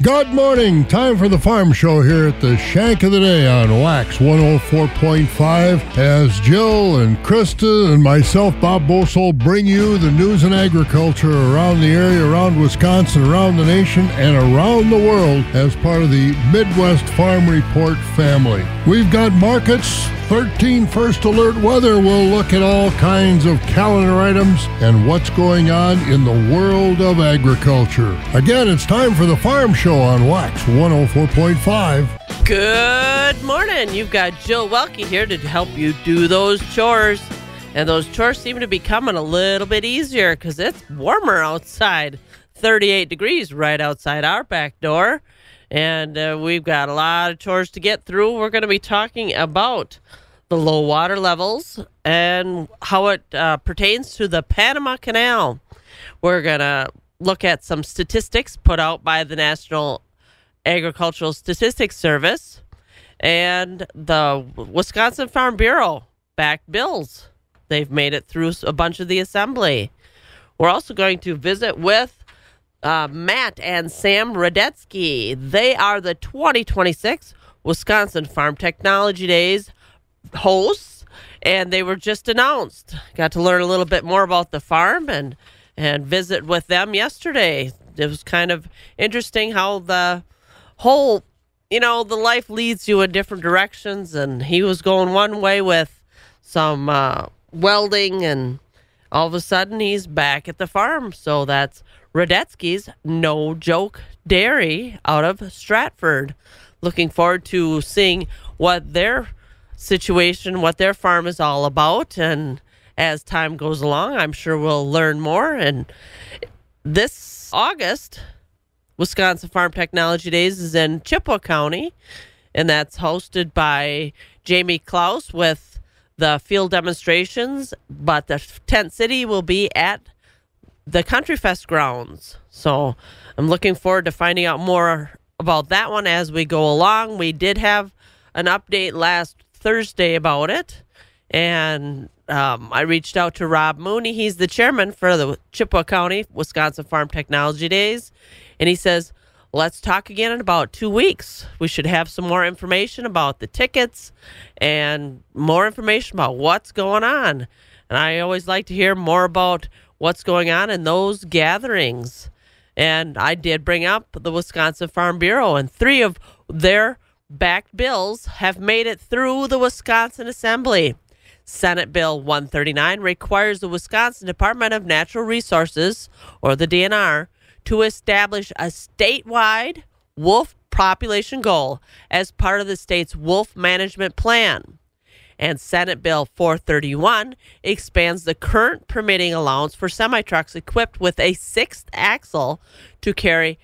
Good morning. Time for the farm show here at the Shank of the Day on Wax 104.5 as Jill and Krista and myself, Bob Bosold, bring you the news and agriculture around the area, around Wisconsin, around the nation, and around the world as part of the Midwest Farm Report family. We've got markets, 13 first alert weather. We'll look at all kinds of calendar items and what's going on in the world of agriculture. Again, it's time for the farm show on Wax 104.5. Good morning. You've got Jill Welke here to help you do those chores. And those chores seem to be coming a little bit easier because it's warmer outside. 38 degrees right outside our back door. And uh, we've got a lot of chores to get through. We're going to be talking about the low water levels and how it uh, pertains to the Panama Canal. We're going to look at some statistics put out by the National Agricultural Statistics Service and the Wisconsin Farm Bureau backed bills. They've made it through a bunch of the assembly. We're also going to visit with uh, Matt and Sam Redetzke. They are the 2026 Wisconsin Farm Technology Days hosts, and they were just announced. Got to learn a little bit more about the farm and and visit with them yesterday. It was kind of interesting how the whole, you know, the life leads you in different directions, and he was going one way with some uh, welding, and all of a sudden he's back at the farm. So that's Redetzke's No Joke Dairy out of Stratford. Looking forward to seeing what their situation, what their farm is all about, and as time goes along. I'm sure we'll learn more. And this August, Wisconsin Farm Technology Days is in Chippewa County, and that's hosted by Jamie Klaus with the field demonstrations. But the tent city will be at the Country Fest grounds. So I'm looking forward to finding out more about that one as we go along. We did have an update last Thursday about it, and um, I reached out to Rob Mooney. He's the chairman for the Chippewa County Wisconsin Farm Technology Days. And he says, let's talk again in about two weeks. We should have some more information about the tickets and more information about what's going on. And I always like to hear more about what's going on in those gatherings. And I did bring up the Wisconsin Farm Bureau, and three of their backed bills have made it through the Wisconsin Assembly. Senate Bill 139 requires the Wisconsin Department of Natural Resources, or the DNR, to establish a statewide wolf population goal as part of the state's wolf management plan. And Senate Bill 431 expands the current permitting allowance for semi trucks equipped with a sixth axle to carry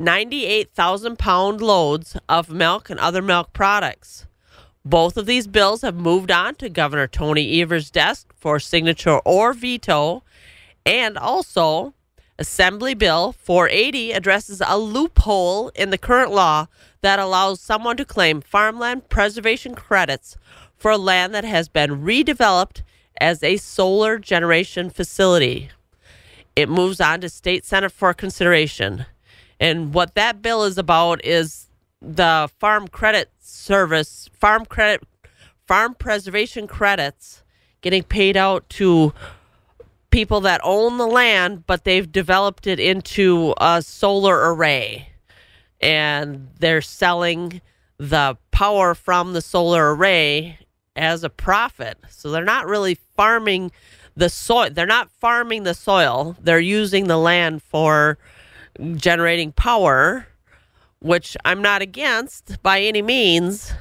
98,000 pound loads of milk and other milk products. Both of these bills have moved on to Governor Tony Evers' desk for signature or veto. And also, Assembly Bill 480 addresses a loophole in the current law that allows someone to claim farmland preservation credits for land that has been redeveloped as a solar generation facility. It moves on to State Senate for consideration. And what that bill is about is the farm credit service, farm credit, farm preservation credits getting paid out to people that own the land, but they've developed it into a solar array. And they're selling the power from the solar array as a profit. So they're not really farming the soil. They're not farming the soil. They're using the land for generating power which I'm not against by any means,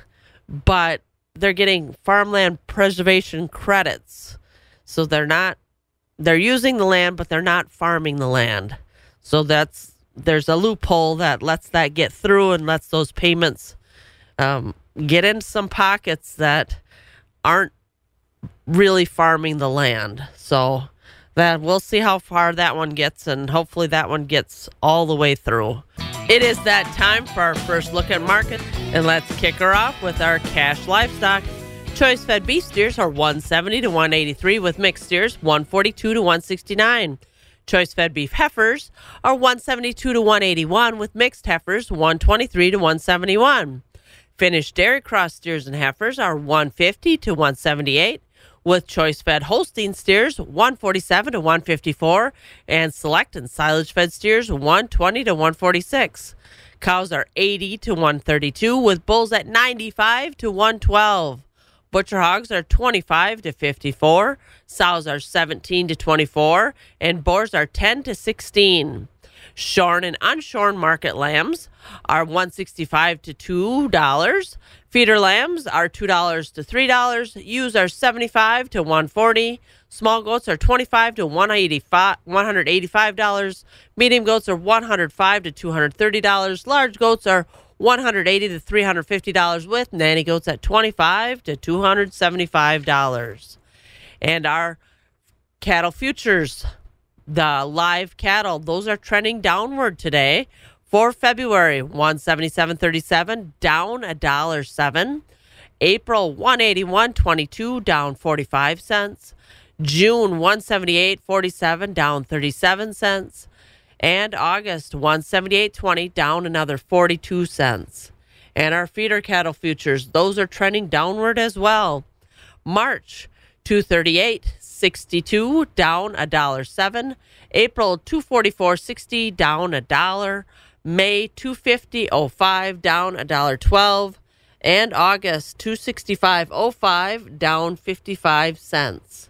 but they're getting farmland preservation credits. So they're not they're using the land but they're not farming the land. So that's there's a loophole that lets that get through and lets those payments um, get in some pockets that aren't really farming the land. So that we'll see how far that one gets and hopefully that one gets all the way through. It is that time for our first look at market, and let's kick her off with our cash livestock. Choice fed beef steers are 170 to 183, with mixed steers 142 to 169. Choice fed beef heifers are 172 to 181 with mixed heifers 123 to 171. Finished dairy cross steers and heifers are 150 to 178 with choice fed Holstein steers 147 to 154 and select and silage fed steers 120 to 146. Cows are 80 to 132 with bulls at 95 to 112. Butcher hogs are 25 to 54, sows are 17 to 24, and boars are 10 to 16. Shorn and unshorn market lambs are 165 to $2. Feeder lambs are $2 to $3. Ewes are 75 to 140. Small goats are 25 to 185 $185. Medium goats are 105 to $230. Large goats are 180 to 350 dollars with nanny goats at 25 to 275 dollars and our cattle futures the live cattle. Those are trending downward today. For february 177.37 down a dollar seven. April 181.22 down 45 cents. June 178.47 down 37 cents. And August 178.20 down another 42 cents. And our feeder cattle futures, those are trending downward as well. March 238.62 down a dollar 7. April 244.60 down a dollar. May 250.05 down a dollar 12 and August 265.05 down 55 cents.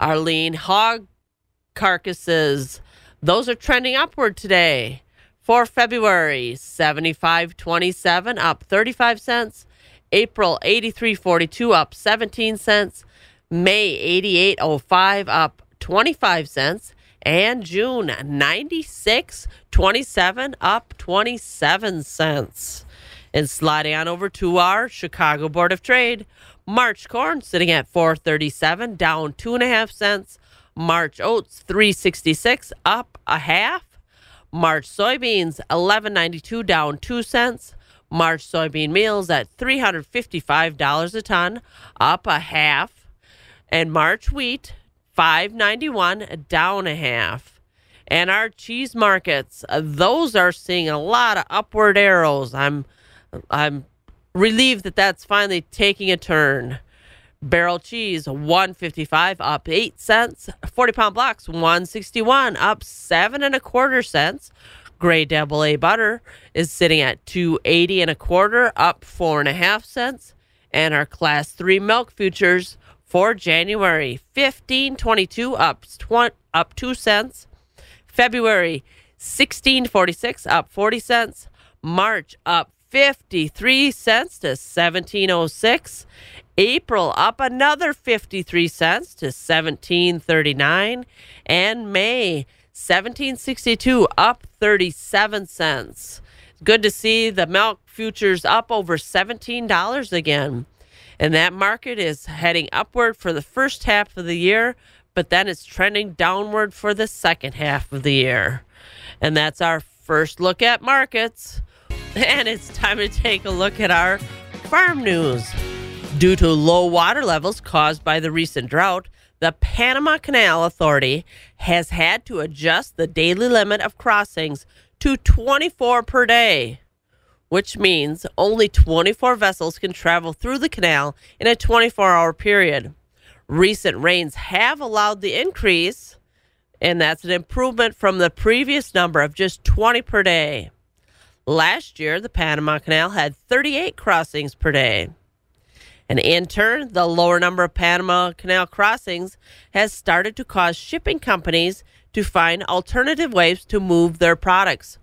our lean hog carcasses those are trending upward today. For February, 75.27 up 35 cents. April 83.42 up 17 cents. May 88.05 up 25 cents. And June 96.27 up 27 cents. And sliding on over to our Chicago Board of Trade. March corn sitting at 437 down two and a half cents. March oats 366 up a half. March soybeans 11.92 down 2 cents. March soybean meals at $355 a ton, up a half. And March wheat 591 down a half. And our cheese markets, uh, those are seeing a lot of upward arrows. I'm I'm relieved that that's finally taking a turn. Barrel cheese 155 up 8 cents. 40 pound blocks 161 up 7 and a quarter cents. Grade double A butter is sitting at 280 and a quarter up 4 and a half cents. And our class 3 milk futures for January 1522 up 20, up 2 cents. February 1646 up 40 cents. March up 53 cents to 1706 April up another 53 cents to 1739 and May 1762 up 37 cents. Good to see the milk futures up over $17 again. And that market is heading upward for the first half of the year, but then it's trending downward for the second half of the year. And that's our first look at markets. And it's time to take a look at our farm news. Due to low water levels caused by the recent drought, the Panama Canal Authority has had to adjust the daily limit of crossings to 24 per day, which means only 24 vessels can travel through the canal in a 24 hour period. Recent rains have allowed the increase, and that's an improvement from the previous number of just 20 per day. Last year, the Panama Canal had 38 crossings per day. And in turn, the lower number of Panama Canal crossings has started to cause shipping companies to find alternative ways to move their products.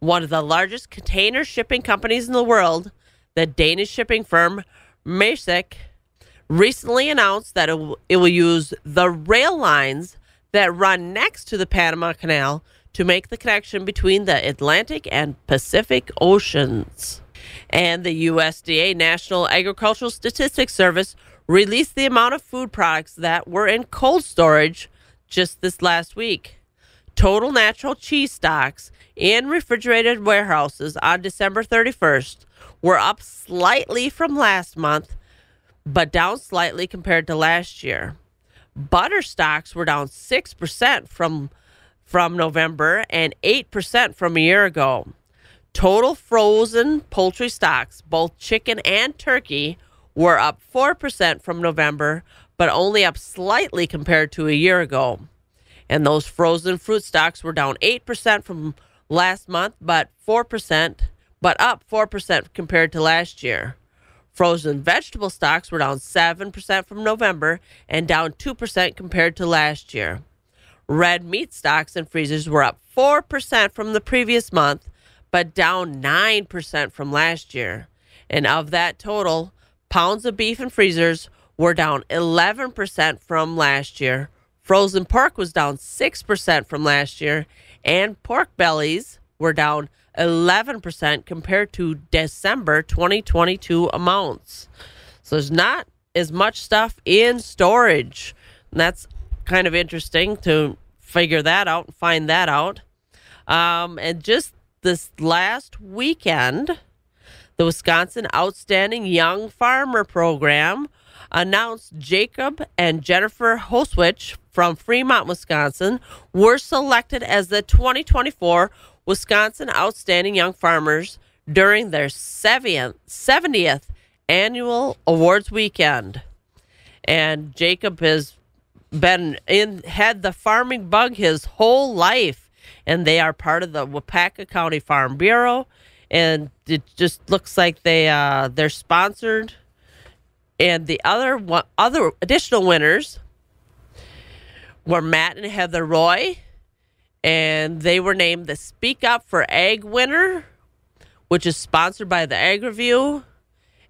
One of the largest container shipping companies in the world, the Danish shipping firm Maersk, recently announced that it will, it will use the rail lines that run next to the Panama Canal to make the connection between the Atlantic and Pacific Oceans and the USDA National Agricultural Statistics Service released the amount of food products that were in cold storage just this last week. Total natural cheese stocks in refrigerated warehouses on December 31st were up slightly from last month, but down slightly compared to last year. Butter stocks were down 6% from from November and 8% from a year ago. Total frozen poultry stocks, both chicken and turkey, were up 4% from November, but only up slightly compared to a year ago. And those frozen fruit stocks were down 8% from last month, but 4%, but up 4% compared to last year. Frozen vegetable stocks were down 7% from November and down 2% compared to last year. Red meat stocks and freezers were up 4% from the previous month, but down 9% from last year. And of that total, pounds of beef and freezers were down 11% from last year. Frozen pork was down 6% from last year, and pork bellies were down 11% compared to December 2022 amounts. So there's not as much stuff in storage. And that's kind of interesting to figure that out and find that out. Um, and just this last weekend, the Wisconsin Outstanding Young Farmer Program announced Jacob and Jennifer Hoswich from Fremont, Wisconsin, were selected as the 2024 Wisconsin Outstanding Young Farmers during their 70th, 70th annual awards weekend. And Jacob has been in had the farming bug his whole life and they are part of the Waupaca County Farm Bureau and it just looks like they uh, they're sponsored and the other one, other additional winners were Matt and Heather Roy and they were named the Speak Up for Ag winner, which is sponsored by the Ag Review.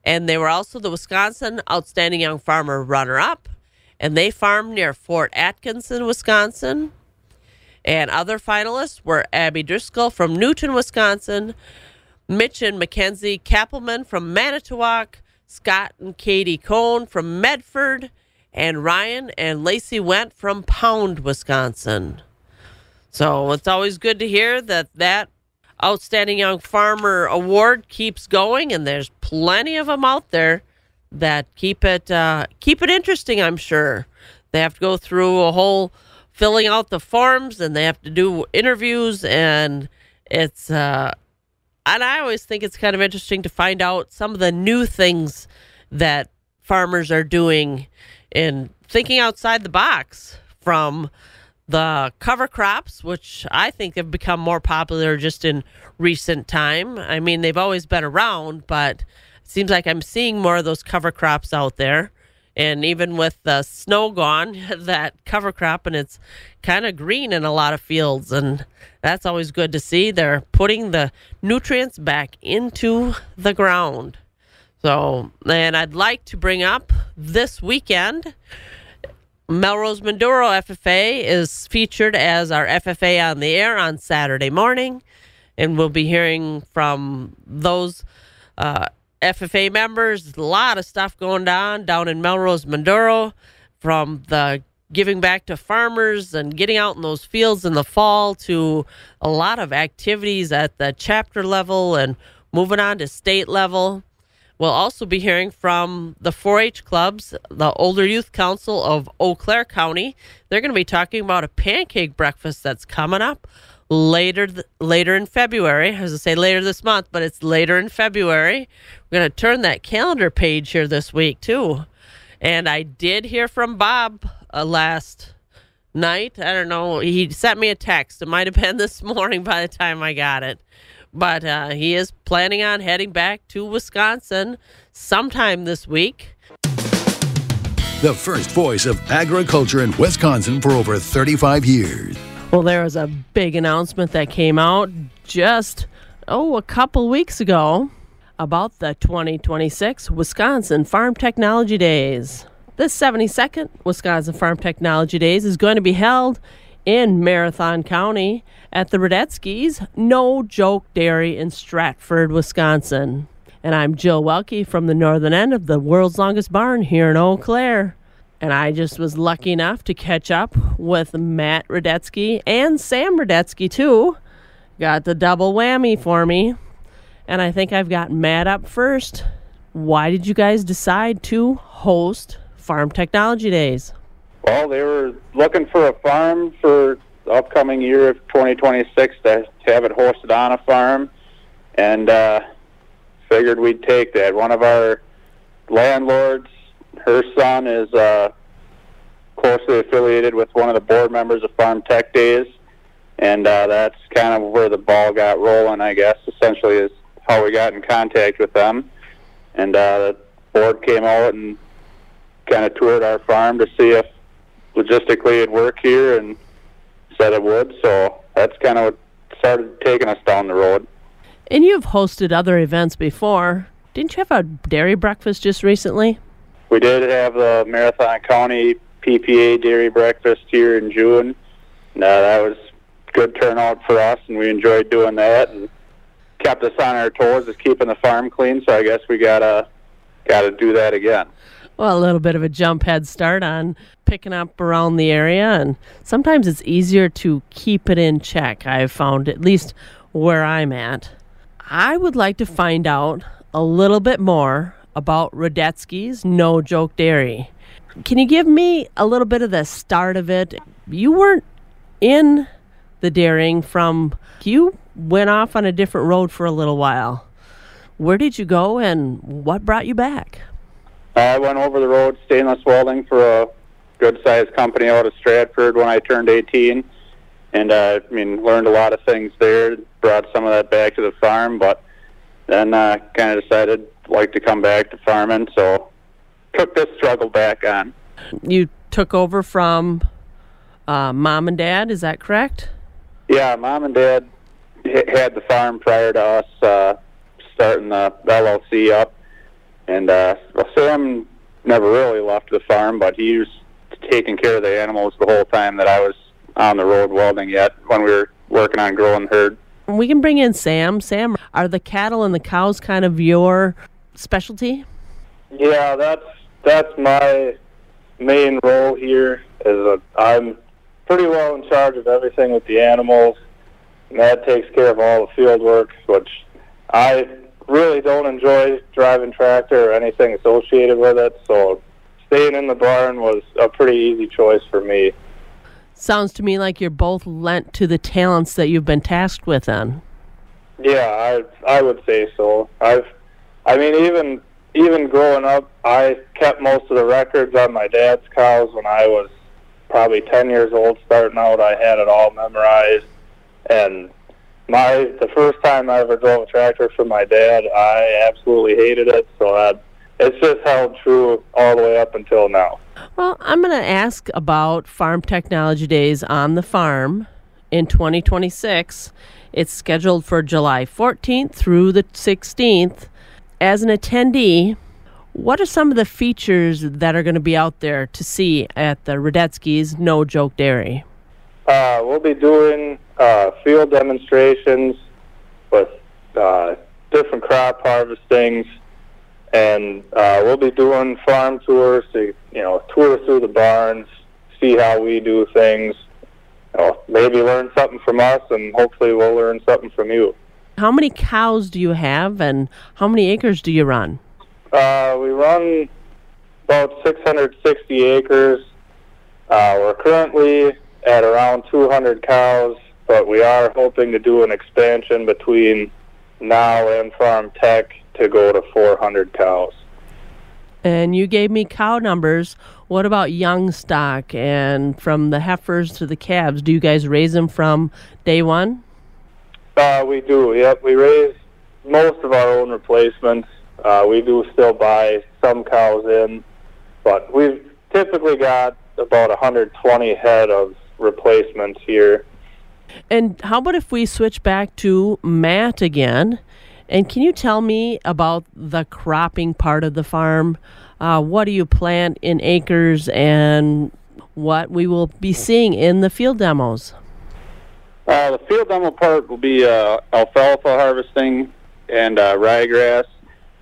And they were also the Wisconsin Outstanding Young Farmer runner up. And they farmed near Fort Atkinson, Wisconsin. And other finalists were Abby Driscoll from Newton, Wisconsin, Mitch and Mackenzie Kappelman from Manitowoc, Scott and Katie Cohn from Medford, and Ryan and Lacey Went from Pound, Wisconsin. So it's always good to hear that that Outstanding Young Farmer Award keeps going, and there's plenty of them out there that keep it uh, keep it interesting. I'm sure they have to go through a whole filling out the forms, and they have to do interviews, and it's uh, and I always think it's kind of interesting to find out some of the new things that farmers are doing and thinking outside the box from the cover crops, which I think have become more popular just in recent time. I mean, they've always been around, but it seems like I'm seeing more of those cover crops out there. And even with the snow gone, that cover crop and it's kind of green in a lot of fields. And that's always good to see. They're putting the nutrients back into the ground. So, and I'd like to bring up this weekend Melrose Mindoro FFA is featured as our FFA on the air on Saturday morning, and we'll be hearing from those uh, FFA members. A lot of stuff going on down in Melrose Mindoro from the giving back to farmers and getting out in those fields in the fall to a lot of activities at the chapter level and moving on to state level. We'll also be hearing from the 4 H clubs, the Older Youth Council of Eau Claire County. They're going to be talking about a pancake breakfast that's coming up later th- later in February. I As I say, later this month, but it's later in February. We're going to turn that calendar page here this week, too. And I did hear from Bob uh, last night. I don't know. He sent me a text. It might have been this morning by the time I got it but uh, he is planning on heading back to Wisconsin sometime this week. The first voice of agriculture in Wisconsin for over 35 years. Well, there was a big announcement that came out just, oh, a couple weeks ago about the 2026 Wisconsin Farm Technology Days. This 72nd Wisconsin Farm Technology Days is going to be held in Marathon County at the Redetzke's No Joke Dairy in Stratford, Wisconsin. And I'm Jill Welke from the northern end of the world's longest barn here in Eau Claire. And I just was lucky enough to catch up with Matt Redetzke and Sam Redetzke, too. Got the double whammy for me. And I think I've got Matt up first. Why did you guys decide to host Farm Technology Days? Well, they were looking for a farm for the upcoming year of 2026 to have it hosted on a farm, and uh, figured we'd take that. One of our landlords, her son is uh, closely affiliated with one of the board members of Farm Tech Days, and uh, that's kind of where the ball got rolling. I guess essentially is how we got in contact with them, and uh, the board came out and kind of toured our farm to see if logistically it'd work here, and said it would. So that's kind of what started taking us down the road. And you've hosted other events before. Didn't you have a dairy breakfast just recently? We did have the Marathon County PPA dairy breakfast here in June. And, uh, that was good turnout for us, and we enjoyed doing that. And kept us on our toes, is keeping the farm clean. So I guess we gotta gotta do that again. Well, a little bit of a jump head start on picking up around the area, and sometimes it's easier to keep it in check. I've found, at least where I'm at. I would like to find out a little bit more about Redetzke's No Joke Dairy. Can you give me a little bit of the start of it? You weren't in the dairying from, you went off on a different road for a little while. Where did you go and what brought you back? I went over the road, stainless welding for a good sized company out of Stratford when I turned 18. And uh, I mean, learned a lot of things there. Brought some of that back to the farm, but then uh, kind of decided like to come back to farming. So took this struggle back on. You took over from uh, mom and dad, is that correct? Yeah, mom and dad had the farm prior to us uh, starting the LLC up, and uh, Sam never really left the farm, but he was taking care of the animals the whole time that I was on the road welding yet when we were working on growing the herd. We can bring in Sam. Sam, are the cattle and the cows kind of your specialty? Yeah, that's that's my main role here. Is a, I'm pretty well in charge of everything with the animals. Matt takes care of all the field work, which I really don't enjoy driving tractor or anything associated with it. So staying in the barn was a pretty easy choice for me. Sounds to me like you're both lent to the talents that you've been tasked with then. Yeah, I I would say so. I've I mean even even growing up, I kept most of the records on my dad's cows when I was probably 10 years old starting out. I had it all memorized and my the first time I ever drove a tractor for my dad, I absolutely hated it, so that it's just held true all the way up until now. Well, I'm going to ask about Farm Technology Days on the farm in 2026. It's scheduled for July 14th through the 16th. As an attendee, what are some of the features that are going to be out there to see at the Redetzke's No Joke Dairy? Uh, we'll be doing uh, field demonstrations with uh, different crop harvestings, and uh, we'll be doing farm tours to you know tour through the barns, see how we do things. You know, maybe learn something from us, and hopefully we'll learn something from you. How many cows do you have, and how many acres do you run? Uh, we run about 660 acres. Uh, we're currently at around 200 cows, but we are hoping to do an expansion between now and Farm Tech to go to 400 cows. And you gave me cow numbers. What about young stock and from the heifers to the calves? Do you guys raise them from day one? Uh, we do, yep. We raise most of our own replacements. Uh, we do still buy some cows in, but we've typically got about 120 head of replacements here. And how about if we switch back to Matt again? And can you tell me about the cropping part of the farm? Uh, what do you plant in acres and what we will be seeing in the field demos? Uh, the field demo part will be uh, alfalfa harvesting and uh, ryegrass.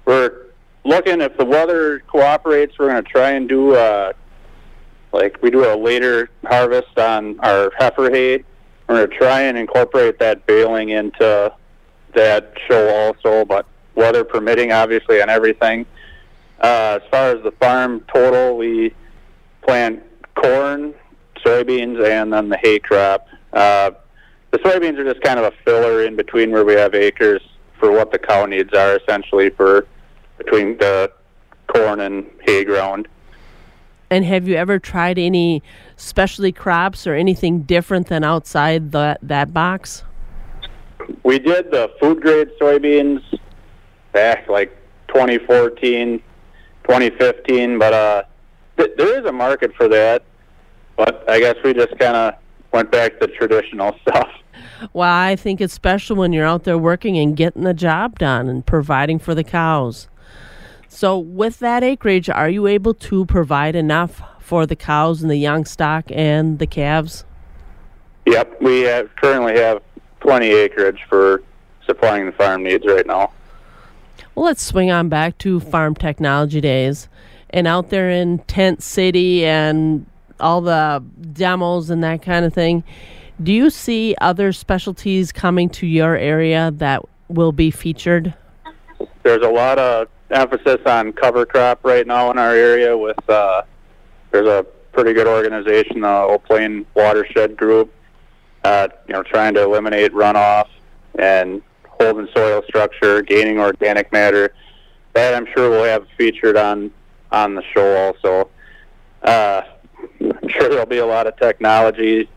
We're looking if the weather cooperates. We're going to try and do uh, like we do a later harvest on our heifer hay. We're going to try and incorporate that baling into that show also, but weather permitting, obviously, on everything. Uh, as far as the farm total, we plant corn, soybeans, and then the hay crop Uh, the soybeans are just kind of a filler in between where we have acres for what the cow needs are essentially for between the corn and hay ground. And have you ever tried any specialty crops or anything different than outside that that box? We did the food grade soybeans back like 2014, 2015, but uh, th- there is a market for that. But I guess we just kind of went back to traditional stuff. Well, I think it's special when you're out there working and getting the job done and providing for the cows. So, with that acreage, are you able to provide enough for the cows and the young stock and the calves? Yep, we have, currently have plenty acreage for supplying the farm needs right now. Well, let's swing on back to farm technology days. And out there in Tent City and all the demos and that kind of thing, do you see other specialties coming to your area that will be featured? There's a lot of emphasis on cover crop right now in our area with uh, there's a pretty good organization, the Eau Pleine Watershed Group, uh, you know, trying to eliminate runoff and holding soil structure, gaining organic matter. That I'm sure we'll have featured on on the show also. Uh, I'm sure there'll be a lot of technology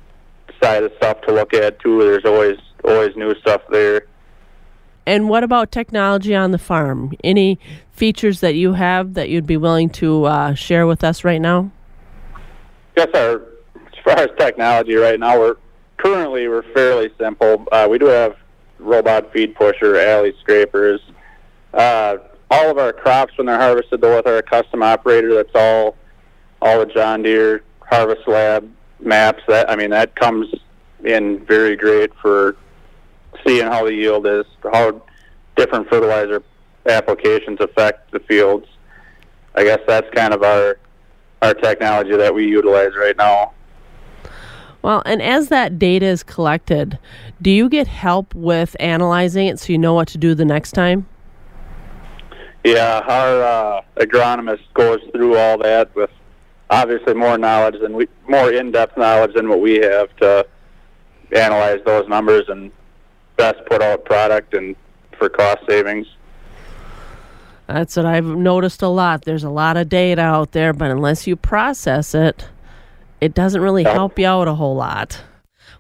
side of stuff to look at too. There's always always new stuff there. And what about technology on the farm? Any features that you have that you'd be willing to uh, share with us right now? Yes, our as far as technology right now, we're currently we're fairly simple. Uh, we do have robot feed pusher, alley scrapers. Uh, all of our crops when they're harvested though with our custom operator, that's all all the John Deere Harvest Lab maps. That I mean that comes in very great for seeing how the yield is, how different fertilizer applications affect the fields. I guess that's kind of our our technology that we utilize right now. Well, and as that data is collected, do you get help with analyzing it so you know what to do the next time? Yeah, our uh, agronomist goes through all that with obviously more knowledge than we, more in-depth knowledge than what we have to analyze those numbers and best put out product and for cost savings. That's what I've noticed a lot. There's a lot of data out there, but unless you process it, it doesn't really help you out a whole lot.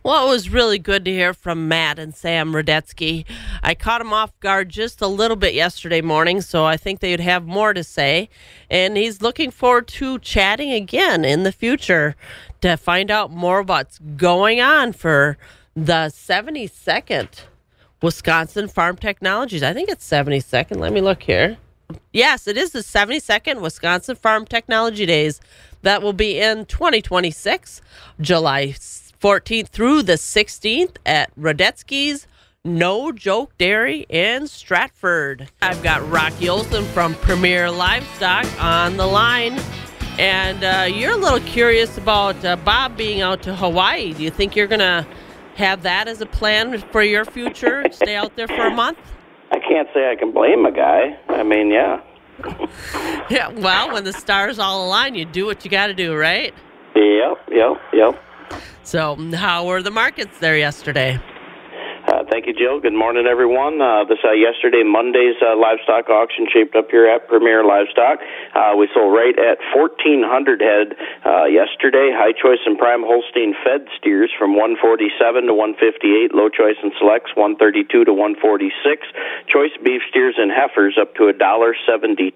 Well, it was really good to hear from Matt and Sam Redetzke. I caught them off guard just a little bit yesterday morning, so I think they'd have more to say. And he's looking forward to chatting again in the future to find out more what's going on for the 72nd Wisconsin Farm Technologies. I think it's 72nd. Let me look here. Yes, it is the 72nd Wisconsin Farm Technology Days. That will be in 2026, July 14th through the 16th at Redetzke's No Joke Dairy in Stratford. I've got Rocky Olson from Premier Livestock on the line. And uh, you're a little curious about uh, Bob being out to Hawaii. Do you think you're going to have that as a plan for your future? Stay out there for a month? I can't say I can blame a guy. I mean, yeah. yeah, well, when the stars all align, you do what you got to do, right? Yep, yep, yep. So, how were the markets there yesterday? Uh, thank you, Jill. Good morning, everyone. Uh, this uh, yesterday, Monday's uh, livestock auction shaped up here at Premier Livestock. Uh, we sold right at 1,400 head uh, yesterday. High choice and prime Holstein fed steers from 147 to 158. Low choice and selects 132 to 146. Choice beef steers and heifers up to a dollar 72.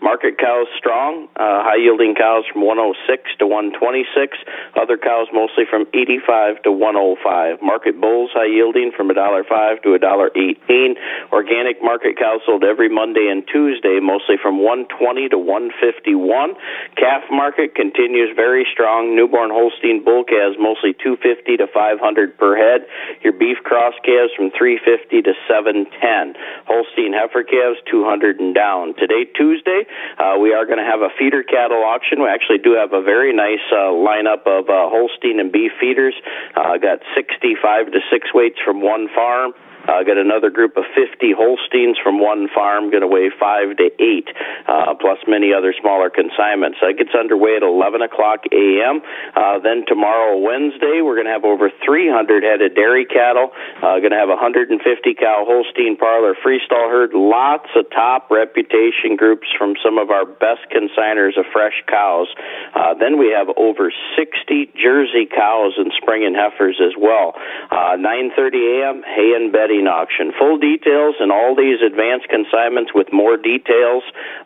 Market cows strong. high yielding cows from 106 to 126. Other cows mostly from 85 to 105. Market bulls high yielding from a dollar five to a dollar eighteen. Organic market cows sold every Monday and Tuesday, mostly from one twenty to one fifty one. Calf market continues very strong. Newborn Holstein bull calves mostly two fifty to five hundred per head. Your beef cross calves from three fifty to seven ten. Holstein heifer calves two hundred and down. Today, Tuesday, uh, we are going to have a feeder cattle auction. We actually do have a very nice uh, lineup of uh, Holstein and beef feeders. Uh, got 65 to 6 weights from one farm. Uh, got another group of 50 Holsteins from one farm, going to weigh five to eight, uh, plus many other smaller consignments. That gets underway at 11 o'clock a.m. Uh, then tomorrow, Wednesday, we're going to have over 300 head of dairy cattle. Uh, going to have 150 cow Holstein parlor freestall herd. Lots of top reputation groups from some of our best consigners of fresh cows. Uh, then we have over 60 Jersey cows and spring and heifers as well. Uh, 9:30 a.m. hay and bedding auction. Full details and all these advanced consignments with more details,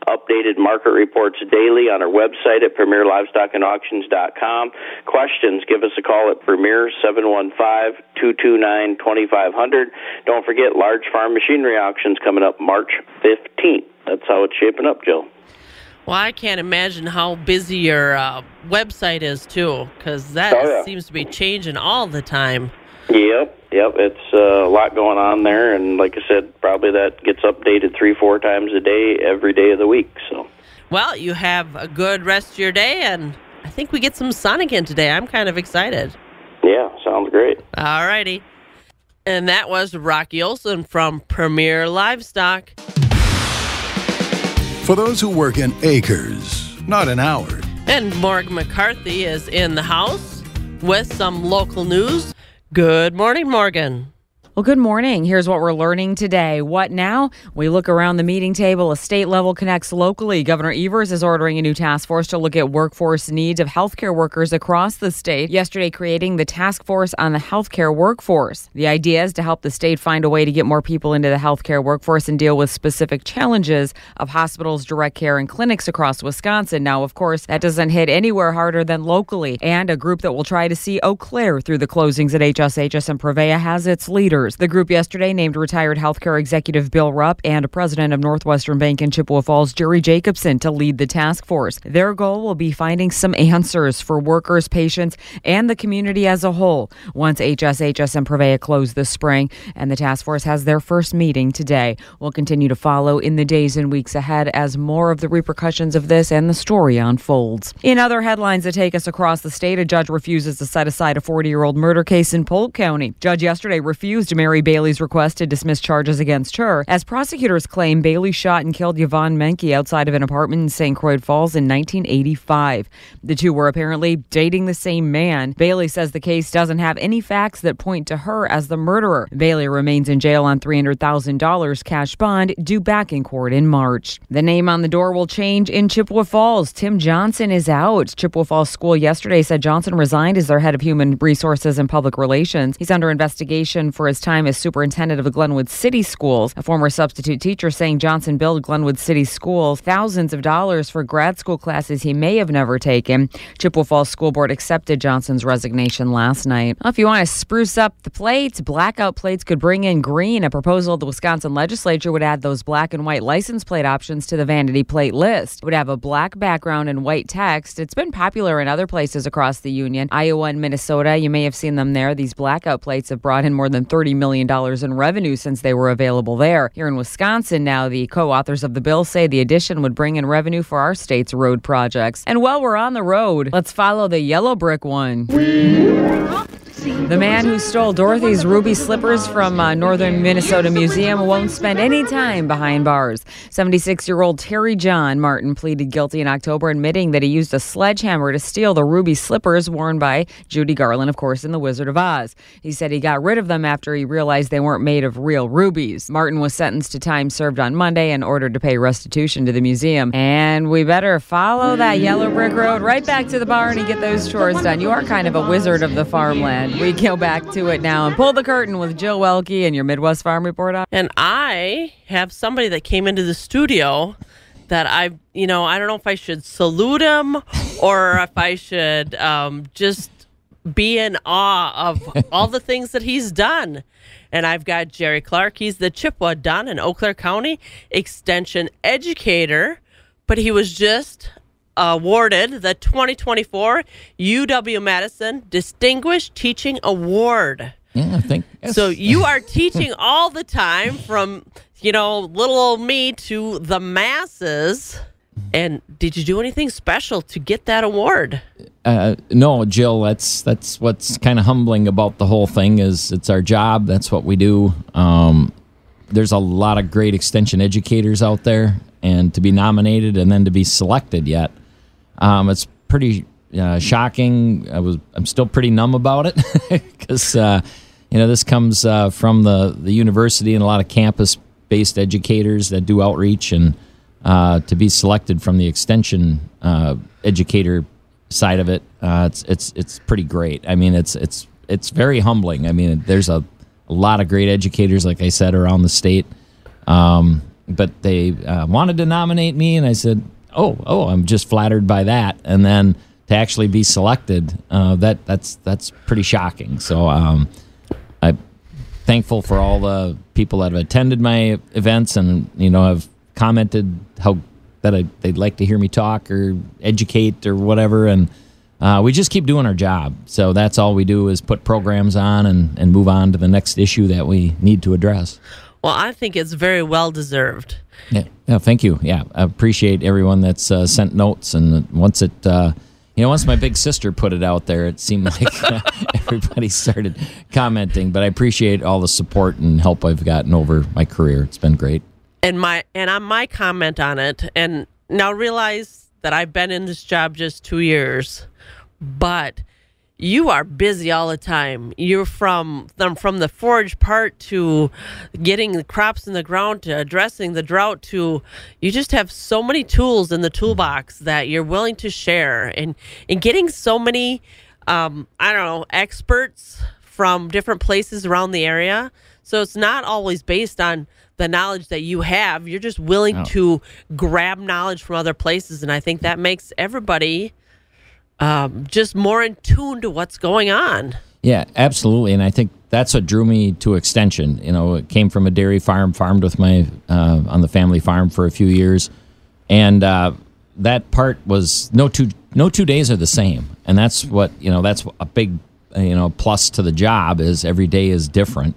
updated market reports daily on our website at premierlivestockandauctions.com. Questions? Give us a call at Premier 715-229-2500. Don't forget large farm machinery auctions coming up March 15th. That's how it's shaping up, Joe. Well, I can't imagine how busy your uh, website is too, because that Oh, yeah. seems to be changing all the time. Yep, yep. It's uh, a lot going on there, and like I said, probably that gets updated three, four times a day, every day of the week. So, Well, you have a good rest of your day, and I think we get some sun again today. I'm kind of excited. yeah, sounds great. All righty. And that was Rocky Olson from Premier Livestock. For those who work in acres, not an hour. And Morgan McCarthy is in the house with some local news. Good morning, Morgan. Well, good morning. Here's what we're learning today. What now? We look around the meeting table. A state level connects locally. Governor Evers is ordering a new task force to look at workforce needs of healthcare workers across the state. Yesterday, creating the task force on the healthcare workforce. The idea is to help the state find a way to get more people into the healthcare workforce and deal with specific challenges of hospitals, direct care, and clinics across Wisconsin. Now, of course, that doesn't hit anywhere harder than locally. And a group that will try to see Eau Claire through the closings at HSHS and Prevea has its leaders. The group yesterday named retired healthcare executive Bill Rupp and president of Northwestern Bank in Chippewa Falls, Jerry Jacobson, to lead the task force. Their goal will be finding some answers for workers, patients, and the community as a whole once HSHS and Prevea close this spring. And the task force has their first meeting today. We'll continue to follow in the days and weeks ahead as more of the repercussions of this and the story unfolds. In other headlines that take us across the state, a judge refuses to set aside a 40 year old murder case in Polk County. Judge yesterday refused Mary Bailey's request to dismiss charges against her, as prosecutors claim Bailey shot and killed Yvonne Menke outside of an apartment in St. Croix Falls in 1985. The two were apparently dating the same man. Bailey says the case doesn't have any facts that point to her as the murderer. Bailey remains in jail on $300,000 cash bond due back in court in March. The name on the door will change in Chippewa Falls. Tim Johnson is out. Chippewa Falls School yesterday said Johnson resigned as their head of human resources and public relations. He's under investigation for his time as superintendent of the Glenwood City Schools. A former substitute teacher saying Johnson billed Glenwood City Schools thousands of dollars for grad school classes he may have never taken. Chippewa Falls School Board accepted Johnson's resignation last night. Well, if you want to spruce up the plates, blackout plates could bring in green. A proposal of the Wisconsin legislature would add those black and white license plate options to the vanity plate list. It would have a black background and white text. It's been popular in other places across the union. Iowa and Minnesota, you may have seen them there. These blackout plates have brought in more than $30 million in revenue since they were available there. Here in Wisconsin now, the co-authors of the bill say the addition would bring in revenue for our state's road projects. And while we're on the road, let's follow the yellow brick one. The man who stole Dorothy's ruby slippers from uh, Northern Minnesota Museum won't spend any time behind bars. 76 year old Terry John Martin pleaded guilty in October, admitting that he used a sledgehammer to steal the ruby slippers worn by Judy Garland, of course, in The Wizard of Oz. He said he got rid of them after he realized they weren't made of real rubies. Martin was sentenced to time served on Monday and ordered to pay restitution to the museum. And we better follow that yellow brick road right back to the barn and get those chores done. You are kind of a wizard of the farmland. We go back to it now and pull the curtain with Jill Welke and your Midwest Farm Report on. And I have somebody that came into the studio that I, you know, I don't know if I should salute him or if I should um, just be in awe of all the things that he's done. And I've got Jerry Clark. He's the Chippewa Dunn in Eau Claire County Extension Educator, but he was just awarded the 2024 UW Madison Distinguished Teaching Award. Yeah, I think. yes. So you are teaching all the time from, you know, little old me to the masses. And did you do anything special to get that award? Uh, no, Jill. That's that's what's kind of humbling about the whole thing is it's our job. That's what we do. Um, there's a lot of great extension educators out there, and to be nominated and then to be selected yet, um, it's pretty uh, shocking. I was I'm still pretty numb about it because uh, you know this comes uh, from the the university and a lot of campus based educators that do outreach and uh, to be selected from the extension uh, educator side of it, uh, it's it's it's pretty great. I mean, it's it's it's very humbling. I mean, there's a, a lot of great educators, like I said, around the state. Um, but they wanted to nominate me, and I said, "Oh, oh, I'm just flattered by that." And then to actually be selected, uh, that that's that's pretty shocking. So um, I'm thankful for all the people that have attended my events, and you know have commented how that I, they'd like to hear me talk or educate or whatever, and uh, we just keep doing our job. So that's all we do is put programs on and, and move on to the next issue that we need to address. Well, I think it's very well deserved. Yeah, yeah thank you. Yeah, I appreciate everyone that's uh, sent notes, and once it. Uh, you know, once my big sister put it out there, it seemed like uh, everybody started commenting. But I appreciate all the support and help I've gotten over my career. It's been great and my and on my comment on it and now realize that I've been in this job just 2 years but you are busy all the time. You're from from the forage part to getting the crops in the ground to addressing the drought to you just have so many tools in the toolbox that you're willing to share and and getting so many um, I don't know experts from different places around the area. So it's not always based on the knowledge that you have. You're just willing oh. to grab knowledge from other places, and I think that makes everybody um, just more in tune to what's going on. Yeah, absolutely, and I think that's what drew me to Extension. You know, it came from a dairy farm, farmed with my uh, on the family farm for a few years, and uh, that part was no two no two days are the same, and that's what you know. That's a big you know plus to the job is every day is different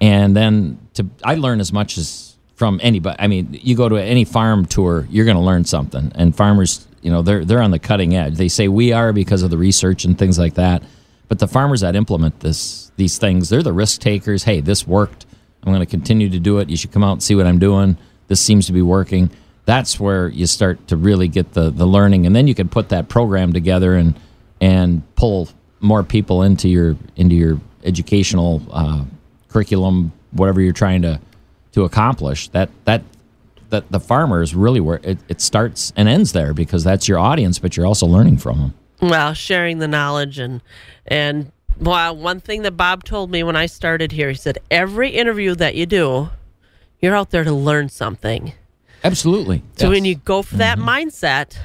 and then to I learn as much as from anybody. I mean, you go to any farm tour, you're going to learn something. And farmers, you know, they're they're on the cutting edge. They say we are because of the research and things like that. But the farmers that implement this these things, they're the risk takers. Hey, this worked. I'm going to continue to do it. You should come out and see what I'm doing. This seems to be working. That's where you start to really get the the learning, and then you can put that program together and and pull more people into your into your educational uh, curriculum, whatever you're trying to to accomplish. That that that the farmer is really where it, it starts and ends there because that's your audience, but you're also learning from them. Well, sharing the knowledge and and well, one thing that Bob told me when I started here, he said every interview that you do, you're out there to learn something. Absolutely. So yes. when you go for that mm-hmm. mindset,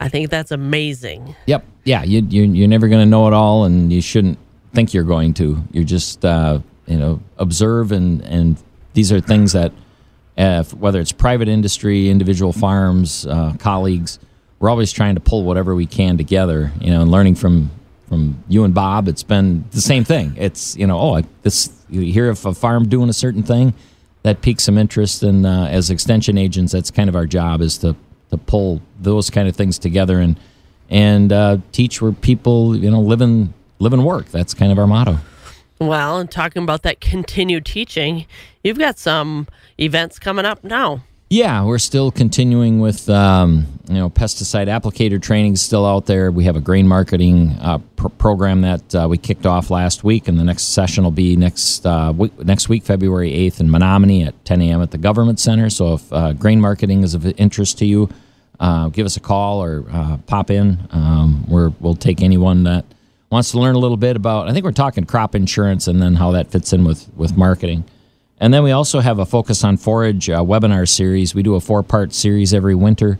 I think that's amazing. Yep. Yeah. You, you you're never going to know it all, and you shouldn't think you're going to. You're just uh, you know observe and and these are things that whether it's private industry, individual farms, uh, colleagues, we're always trying to pull whatever we can together. You know, and learning from from you and Bob, it's been the same thing. It's you know, oh, this you hear of a farm doing a certain thing that piques some interest, and uh, as extension agents, that's kind of our job is to to pull those kind of things together and and uh, teach where people you know live and live and work. That's kind of our motto. Well, and talking about that continued teaching, you've got some events coming up now. Yeah, we're still continuing with um, you know pesticide applicator training still out there. We have a grain marketing uh, pr- program that uh, we kicked off last week, and the next session will be next uh, next week, February eighth, in Menomonie at 10 a.m. at the Government Center. So if uh, grain marketing is of interest to you, uh, give us a call or uh, pop in. Um, we're, we'll take anyone that wants to learn a little bit about, I think we're talking crop insurance and then how that fits in with, with marketing. And then we also have a Focus on Forage uh, webinar series. We do a four part series every winter,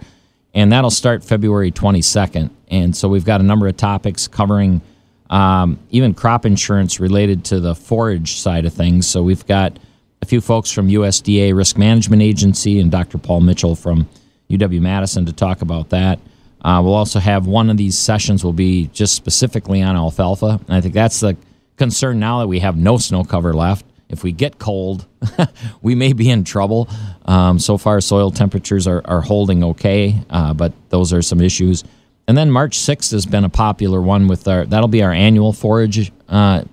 and that'll start February 22nd. And so we've got a number of topics covering um, even crop insurance related to the forage side of things. So we've got a few folks from USDA Risk Management Agency and Dr. Paul Mitchell from UW Madison to talk about that. Uh, we'll also have one of these sessions will be just specifically on alfalfa. And I think that's the concern now that we have no snow cover left if we get cold, we may be in trouble. Um, so far, soil temperatures are, are holding okay, uh, but those are some issues. And then March 6th has been a popular one with our, that'll be our annual forage uh,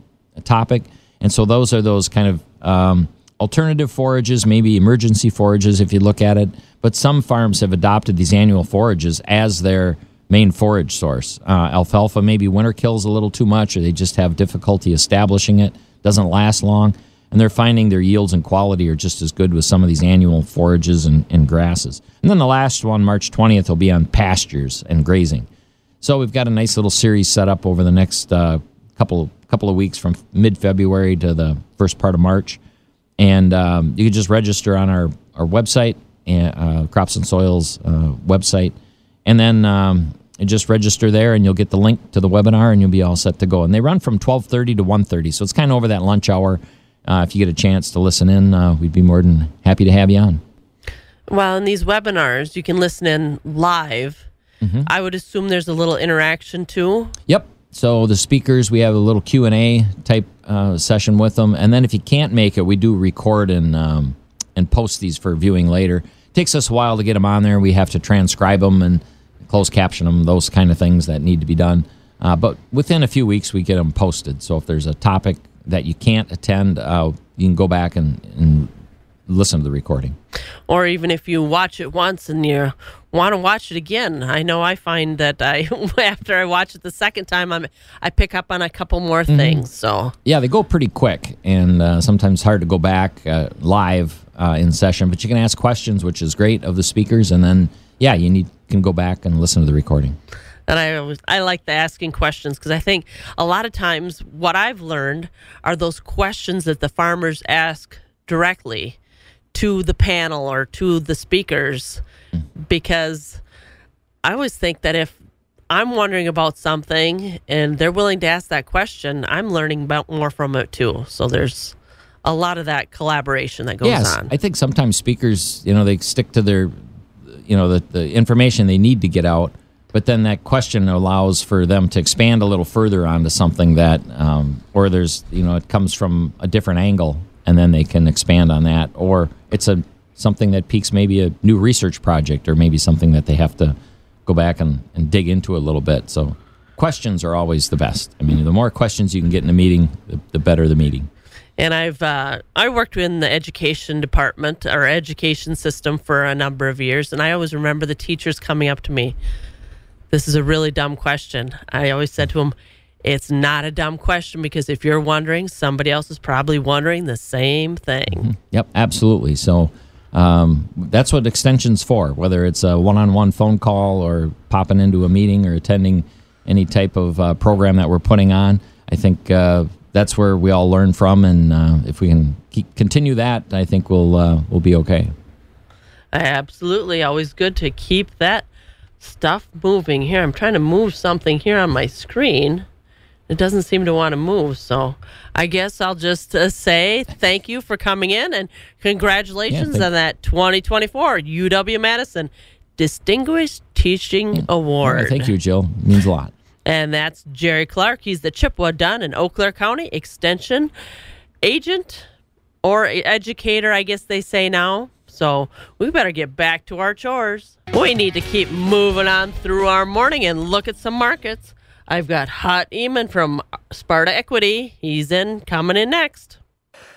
topic. And so those are those kind of um, alternative forages, maybe emergency forages if you look at it. But some farms have adopted these annual forages as their main forage source. Uh, alfalfa maybe winter kills a little too much, or they just have difficulty establishing it, doesn't last long and they're finding their yields and quality are just as good with some of these annual forages and, and grasses. And then the last one, March 20th, will be on pastures and grazing. So we've got a nice little series set up over the next uh, couple couple of weeks from mid February to the first part of March, and um, you can just register on our our website, uh, Crops and Soils uh, website, and then um, just register there, and you'll get the link to the webinar, and you'll be all set to go. And they run from 12:30 to 1:30, so it's kind of over that lunch hour uh, if you get a chance to listen in, uh, we'd be more than happy to have you on. Well, in these webinars, you can listen in live. Mm-hmm. I would assume there's a little interaction too. Yep. So the speakers, we have a little Q and A type uh, session with them, and then if you can't make it, we do record and um, and post these for viewing later. It takes us a while to get them on there. We have to transcribe them and closed caption them, those kind of things that need to be done. Uh, but within a few weeks, we get them posted. So if there's a topic that you can't attend, uh, you can go back and, and listen to the recording. Or even if you watch it once and you want to watch it again. I know I find that I after I watch it the second time, I'm I pick up on a couple more mm-hmm. things. So yeah, they go pretty quick, and uh, sometimes hard to go back uh, live uh, in session. But you can ask questions, which is great of the speakers, and then yeah, you need can go back and listen to the recording and I always, I like the asking questions because I think a lot of times what I've learned are those questions that the farmers ask directly to the panel or to the speakers because I always think that if I'm wondering about something and they're willing to ask that question, I'm learning about more from it too. So there's a lot of that collaboration that goes yes, on. I think sometimes speakers, you know, they stick to their, you know, the, the information they need to get out but then that question allows for them to expand a little further onto something that um, or there's you know it comes from a different angle and then they can expand on that. Or it's a something that piques maybe a new research project or maybe something that they have to go back and, and dig into a little bit. So questions are always the best. I mean the more questions you can get in a meeting the, the better the meeting. And I've uh, I worked in the education department or education system for a number of years, and I always remember the teachers coming up to me. This is a really dumb question. I always said to him, it's not a dumb question because if you're wondering, somebody else is probably wondering the same thing. Mm-hmm. Yep, absolutely. So um, that's what extension's for, whether it's a one on one phone call or popping into a meeting or attending any type of uh, program that we're putting on. I think uh, that's where we all learn from, and uh, if we can keep, continue that, I think we'll uh, we'll be okay. Absolutely, always good to keep that stuff moving here. I'm trying to move something here on my screen. It doesn't seem to want to move. So I guess I'll just uh, say thank you for coming in and congratulations yeah, on that 2024 UW Madison Distinguished Teaching yeah. Award. Yeah, thank you, Jill. It means a lot. And that's Jerry Clark. He's the Chippewa Dunn and Eau Claire County Extension agent or educator, I guess they say now. So we better get back to our chores. We need to keep moving on through our morning and look at some markets. I've got Hot Eamon from Sparta Equity. He's in, coming in next.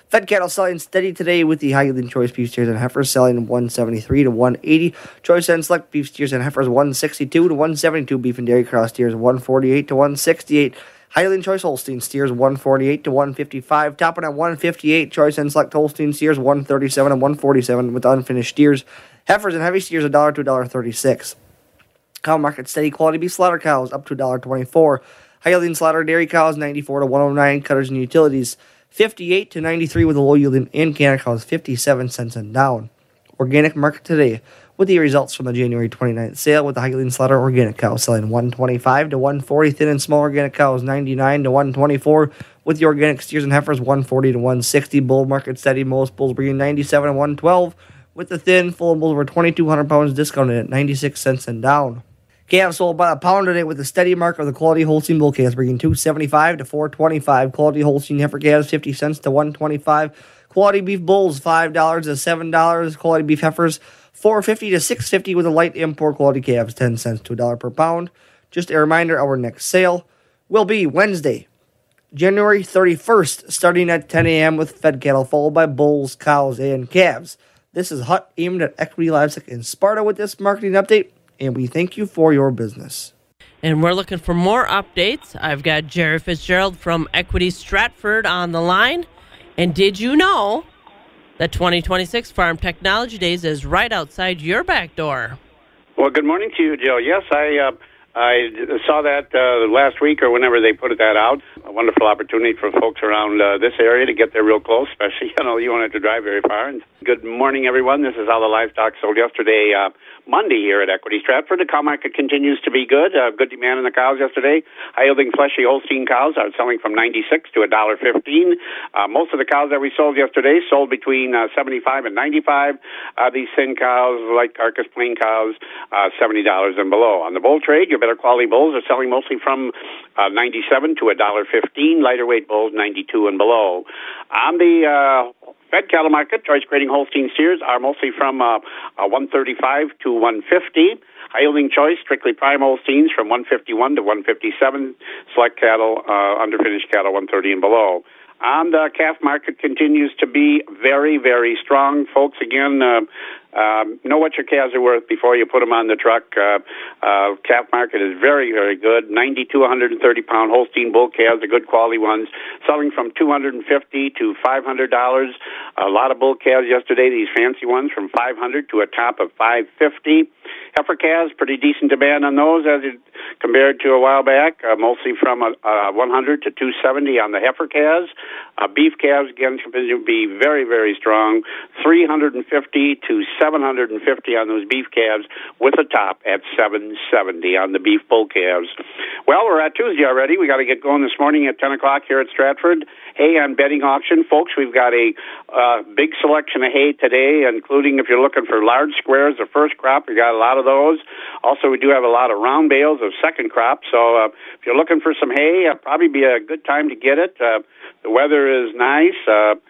Fed cattle selling steady today with the Highland choice beef steers and heifers selling 173 to 180. Choice and select beef steers and heifers 162 to 172. Beef and dairy cross steers 148 to 168. Highland Choice Holstein steers 148 to 155. Topping at 158. Choice and Select Holstein steers 137 and 147 with unfinished steers. Heifers and heavy steers $1 to $1.36. Cow market steady quality beef slaughter cows up to $1.24. Highland slaughter dairy cows 94 to 109. Cutters and utilities 58 to 93 with a low yielding in Canada cows 57 cents and down. Organic market today with the results from the January 29th sale with the Highland Slaughter organic cow selling 125 to 140 thin and small organic cows 99 to 124 with the organic steers and heifers 140 to 160 bull market steady most bulls bringing 97 and 112 with the thin full bulls over 2200 pounds discounted at 96 cents and down Calves sold by the pound today with a steady mark of the quality Holstein bull calves, bringing 275 to 425. Quality Holstein heifer calves, 50 cents to 125. Quality beef bulls, $5 to $7. Quality beef heifers, 450 to 650 with a light import quality calves, 10 cents to a dollar per pound. Just a reminder, our next sale will be Wednesday, January 31st, starting at 10 a.m. with fed cattle, followed by bulls, cows, and calves. This is Hut aimed at Equity Livestock in Sparta with this marketing update, and we thank you for your business. And we're looking for more updates. I've got Jerry Fitzgerald from Equity Stratford on the line. And did you know that 2026 Farm Technology Days is right outside your back door? Well, good morning to you, Joe. Yes, I uh, I saw that uh, last week or whenever they put that out. A wonderful opportunity for folks around uh, this area to get there real close, especially, you know, you won't have to drive very far. And good morning, everyone. This is how the livestock sold yesterday. Uh, Monday here at Equity Stratford. The cow market continues to be good. Uh, good demand in the cows yesterday. High yielding fleshy Holstein cows are selling from 96 to a dollar 15. Uh, most of the cows that we sold yesterday sold between uh, 75 and 95. Uh, these thin cows, like carcass plain cows, uh, $70 and below. On the bull trade, your better quality bulls are selling mostly from uh, 97 to a dollar 15. Lighter weight bulls, 92 and below. On the uh, Fed cattle market, choice grading Holstein steers are mostly from uh, uh, 135 to 150. High yielding choice, strictly prime Holsteins from 151 to 157. Select cattle, uh, underfinished cattle 130 and below. And the calf market continues to be very, very strong. Folks, again, uh, um, know what your calves are worth before you put them on the truck. Uh, uh, calf market is very, very good. 90 to 130 pound Holstein bull calves, the good quality ones, selling from 250 to 500 dollars. A lot of bull calves yesterday. These fancy ones from 500 to a top of 550. Heifer calves, pretty decent demand on those as it compared to a while back. Uh, mostly from a, uh, 100 to 270 on the heifer calves. Uh, beef calves again continue to be very, very strong. 350 to 750 on those beef calves with a top at 770 on the beef bull calves. Well, we're at Tuesday already. We got to get going this morning at 10 o'clock here at Stratford. Hay on bedding auction, folks. We've got a uh, big selection of hay today, including if you're looking for large squares, the first crop, we got a lot of those. Also, we do have a lot of round bales of second crop. So uh, if you're looking for some hay, uh, probably be a good time to get it. Uh, the weather is nice. Uh,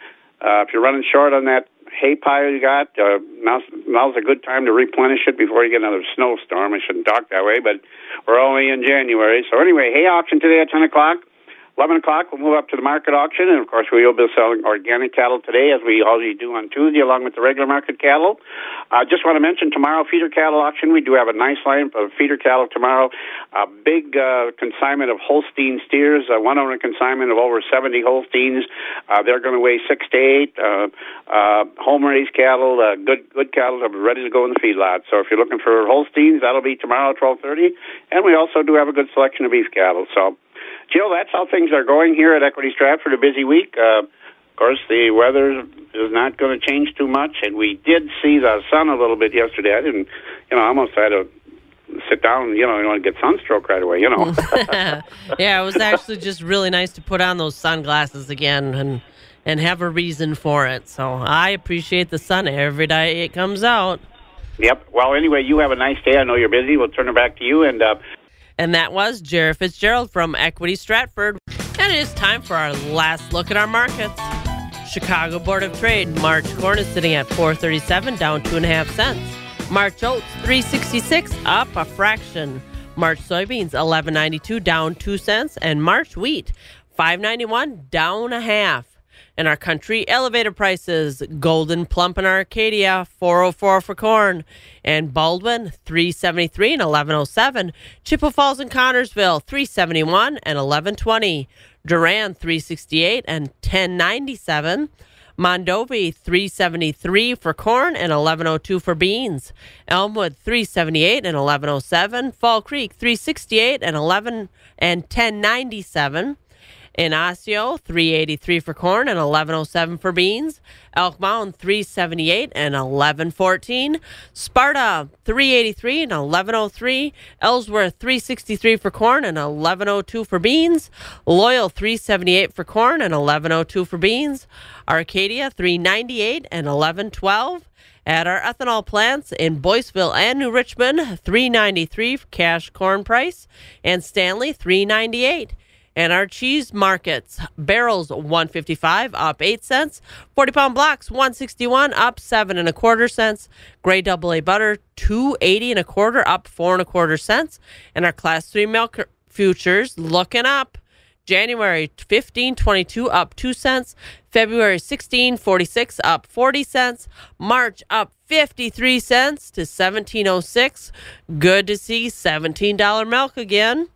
uh, if you're running short on that hay pile you got, uh, now's, now's a good time to replenish it before you get another snowstorm. I shouldn't talk that way, but we're only in January. So anyway, hay auction today at 10 o'clock. 11 o'clock, we'll move up to the market auction, and of course, we will be selling organic cattle today, as we always do on Tuesday, along with the regular market cattle. I uh, just want to mention tomorrow, feeder cattle auction. We do have a nice line of feeder cattle tomorrow. A big uh, consignment of Holstein steers, uh, one owner consignment of over 70 Holsteins. Uh, they're going to weigh six to eight. Uh, uh, home raised cattle, uh, good good cattle, are ready to go in the feedlot. So if you're looking for Holsteins, that'll be tomorrow at 12:30. And we also do have a good selection of beef cattle. So. Jill, that's how things are going here at Equity Stratford. A busy week. Uh, of course, the weather is not going to change too much, and we did see the sun a little bit yesterday. I didn't, you know, I almost had to sit down. You know, you want to get sunstroke right away. You know. yeah, it was actually just really nice to put on those sunglasses again and and have a reason for it. So I appreciate the sun every day it comes out. Yep. Well, anyway, you have a nice day. I know you're busy. We'll turn it back to you and. Uh, and that was Jared Fitzgerald from Equity Stratford. And it is time for our last look at our markets. Chicago Board of Trade, March corn is sitting at 437, down two and a half cents. March oats, 366, up a fraction. March soybeans, 1192, down two cents. And March wheat, 591, down a half in our country. Elevator prices Gold'n Plump in Arcadia, 404 for corn. And Baldwin, 373 and 1107. Chippewa Falls and Connorsville, 371 and 1120. Durand, 368 and 1097. Mondovi 373 for corn and 1102 for beans. Elmwood 378 and 1107. Fall Creek 368 and 11 and 1097. In Osseo, 383 for corn and 1107 for beans. Elk Mound, 378 and 1114. Sparta, 383 and 1103. Ellsworth, 363 for corn and 1102 for beans. Loyal, 378 for corn and 1102 for beans. Arcadia, 398 and 1112. At our ethanol plants in Boyceville and New Richmond, 393 cash corn price, and Stanley 398. And our cheese markets, barrels 155 up 8 cents, 40 pound blocks 161 up 7 and a quarter cents, Grade double A butter 280 and a quarter up 4 and a quarter cents, and our class 3 milk futures looking up. January 1522 up 2 cents, February 1646 up 40 cents, March up 53 cents to 1706. Good to see $17 milk again.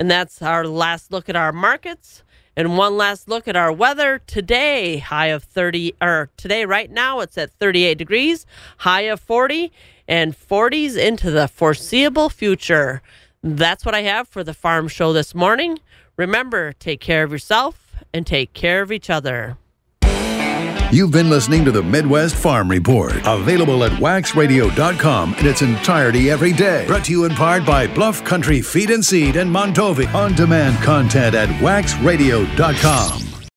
And that's our last look at our markets. And one last look at our weather today. High of 30, or today, right now, it's at 38 degrees, high of 40, and 40s into the foreseeable future. That's what I have for the farm show this morning. Remember, take care of yourself and take care of each other. You've been listening to the Midwest Farm Report, available at waxradio.com in its entirety every day. Brought to you in part by Bluff Country Feed and Seed and Mondovi. On demand content at waxradio.com.